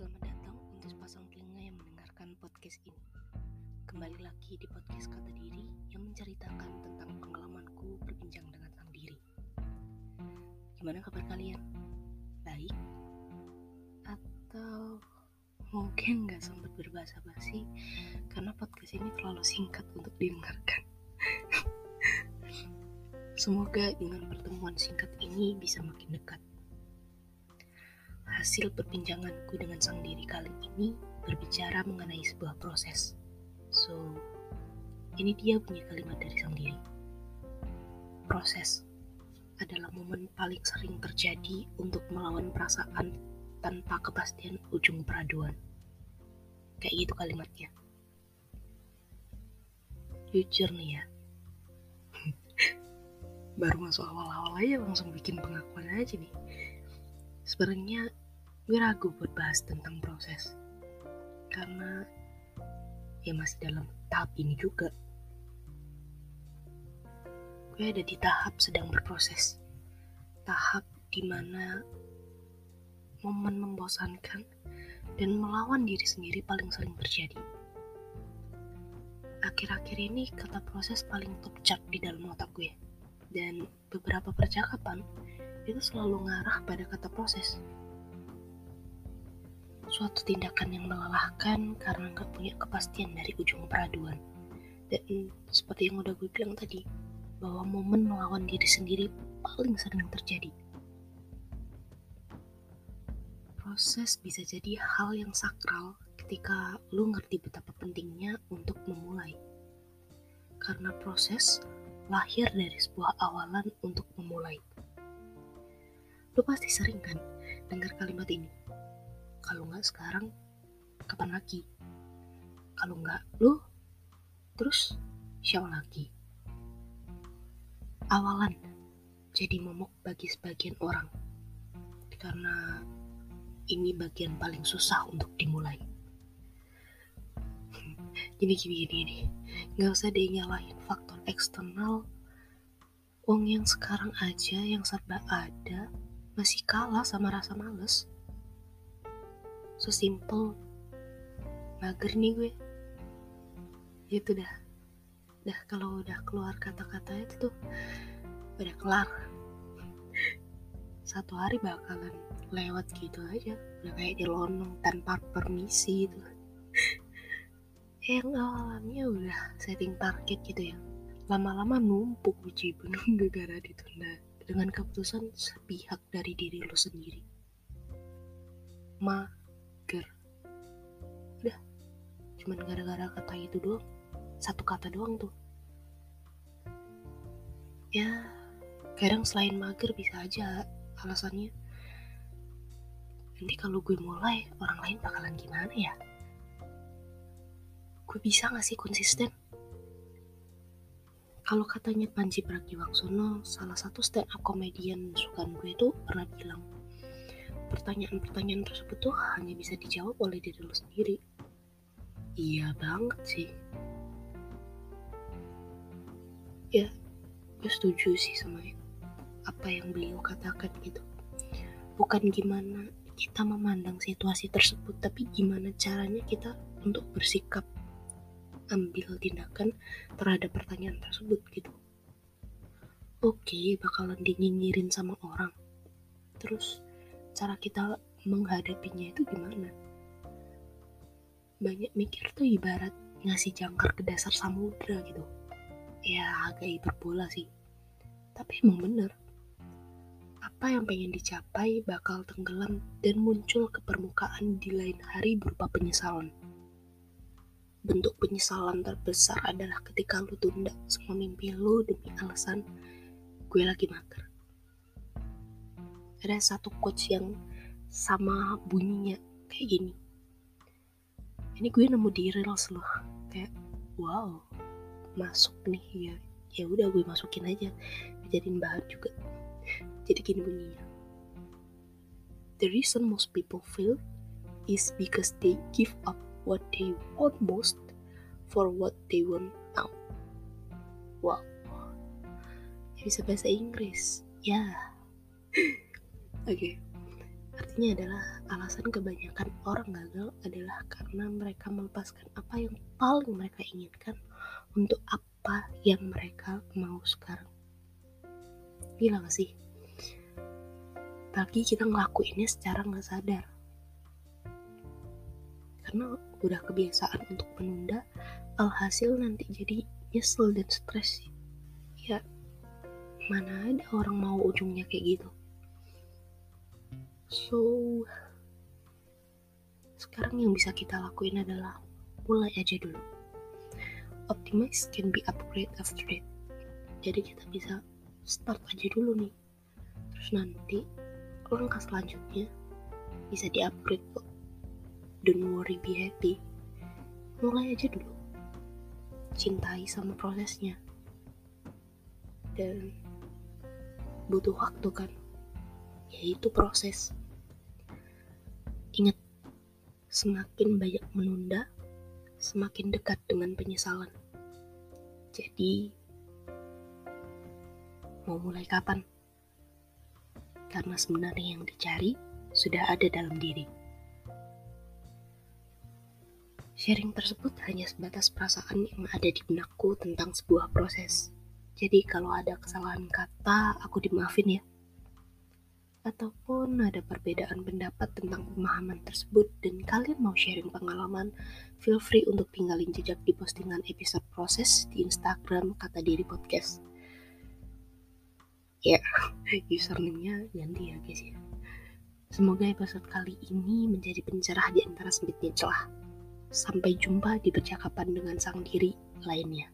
Selamat datang untuk sepasang telinga yang mendengarkan podcast ini. Kembali lagi di podcast Kata Diri yang menceritakan tentang pengalamanku berbincang dengan sang diri. Gimana kabar kalian? Baik? Atau mungkin nggak sempat berbahasa basi karena podcast ini terlalu singkat untuk didengarkan. Semoga dengan pertemuan singkat ini bisa makin dekat hasil perbincanganku dengan sang diri kali ini berbicara mengenai sebuah proses. So, ini dia punya kalimat dari sang diri. Proses adalah momen paling sering terjadi untuk melawan perasaan tanpa kepastian ujung peraduan. Kayak gitu kalimatnya. Jujur nih ya, baru masuk awal-awal aja langsung bikin pengakuan aja nih. Sebenarnya gue ragu buat bahas tentang proses. Karena ya masih dalam tahap ini juga. Gue ada di tahap sedang berproses. Tahap di mana momen membosankan dan melawan diri sendiri paling sering terjadi. Akhir-akhir ini kata proses paling top chart di dalam otak gue. Dan beberapa percakapan itu selalu ngarah pada kata proses suatu tindakan yang melelahkan karena nggak punya kepastian dari ujung peraduan. Dan seperti yang udah gue bilang tadi, bahwa momen melawan diri sendiri paling sering terjadi. Proses bisa jadi hal yang sakral ketika lu ngerti betapa pentingnya untuk memulai. Karena proses lahir dari sebuah awalan untuk memulai. Lu pasti sering kan dengar kalimat ini kalau nggak sekarang kapan lagi? Kalau nggak lu? Terus siapa lagi? Awalan jadi momok bagi sebagian orang. Karena ini bagian paling susah untuk dimulai. Gini gini gini nggak usah deh nyalahin faktor eksternal. Wong yang sekarang aja yang serba ada masih kalah sama rasa males so simple mager nih gue. Itu dah. Dah kalau udah keluar kata-kata itu tuh udah kelar. Satu hari bakalan lewat gitu aja. Udah kayak dilonong tanpa permisi itu. Yang awalnya udah setting target gitu ya. Lama-lama numpuk uji penuh gara ditunda dengan keputusan sepihak dari diri lo sendiri. Ma cuman gara-gara kata itu doang. Satu kata doang tuh. Ya kadang selain mager bisa aja alasannya. Nanti kalau gue mulai orang lain bakalan gimana ya? Gue bisa gak sih konsisten? Kalau katanya Panji Pragiwaksono salah satu stand up komedian sukan gue itu pernah bilang pertanyaan-pertanyaan tersebut tuh hanya bisa dijawab oleh diri lo sendiri. Iya banget sih. Ya, gue setuju sih sama apa yang beliau katakan gitu. Bukan gimana kita memandang situasi tersebut, tapi gimana caranya kita untuk bersikap ambil tindakan terhadap pertanyaan tersebut gitu. Oke, bakalan dinyinyirin sama orang. Terus cara kita menghadapinya itu gimana banyak mikir tuh ibarat ngasih jangkar ke dasar samudra gitu. Ya agak hiperbola sih. Tapi emang bener. Apa yang pengen dicapai bakal tenggelam dan muncul ke permukaan di lain hari berupa penyesalan. Bentuk penyesalan terbesar adalah ketika lu tunda semua mimpi lu demi alasan gue lagi mager. Ada satu quotes yang sama bunyinya kayak gini ini gue nemu di reels loh. Kayak wow masuk nih. Ya ya udah gue masukin aja. Jadiin bahan juga. Jadi gini bunyinya. The reason most people fail is because they give up what they want most for what they want now. Wow. Bisa bahasa Inggris. Ya. Yeah. Oke, okay. Artinya adalah alasan kebanyakan orang gagal adalah karena mereka melepaskan apa yang paling mereka inginkan untuk apa yang mereka mau sekarang. Gila gak sih? Apalagi kita ngelakuinnya secara gak sadar. Karena udah kebiasaan untuk menunda, alhasil nanti jadi nyesel dan stres ya mana ada orang mau ujungnya kayak gitu so sekarang yang bisa kita lakuin adalah mulai aja dulu. Optimize can be upgrade after it. Jadi kita bisa start aja dulu nih. Terus nanti langkah selanjutnya bisa di upgrade kok. Don't worry be happy. Mulai aja dulu. Cintai sama prosesnya. Dan butuh waktu kan. Yaitu proses ingat semakin banyak menunda semakin dekat dengan penyesalan jadi mau mulai kapan karena sebenarnya yang dicari sudah ada dalam diri Sharing tersebut hanya sebatas perasaan yang ada di benakku tentang sebuah proses. Jadi kalau ada kesalahan kata, aku dimaafin ya. Ataupun ada perbedaan pendapat tentang pemahaman tersebut dan kalian mau sharing pengalaman, feel free untuk tinggalin jejak di postingan episode proses di Instagram kata diri podcast. Ya, username-nya ganti ya guys ya. Semoga episode kali ini menjadi pencerah di antara sempitnya celah. Sampai jumpa di percakapan dengan sang diri lainnya.